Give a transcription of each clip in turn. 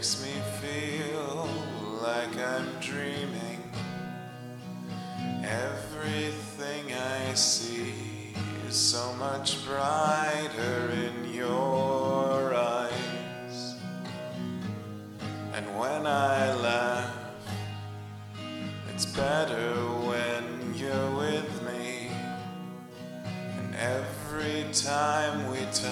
makes me feel like I'm dreaming. Everything I see is so much brighter in your eyes. And when I laugh, it's better when you're with me. And every time we touch,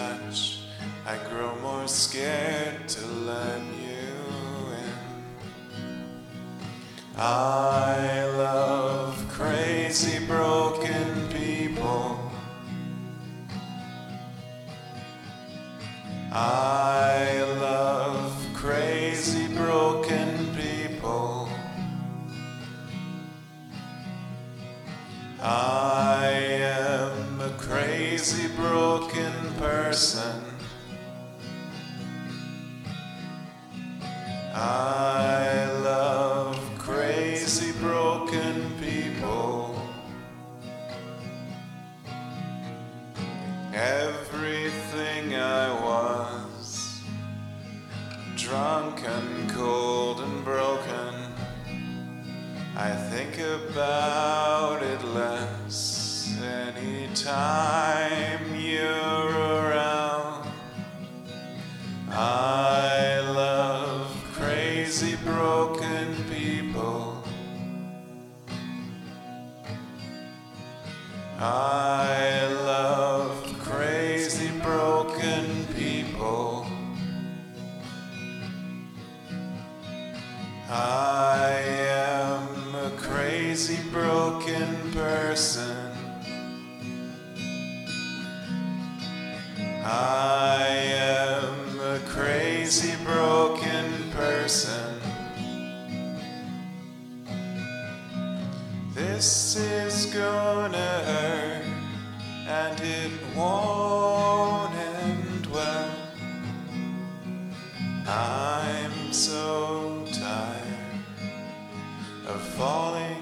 I love crazy broken people. I love crazy broken people. I am a crazy broken person. I broken people. Everything I was, drunk and cold and broken. I think about it less anytime you're around. I love crazy broken people. I love crazy broken people. I am a crazy broken person. I This is gonna hurt, and it won't end well. I'm so tired of falling.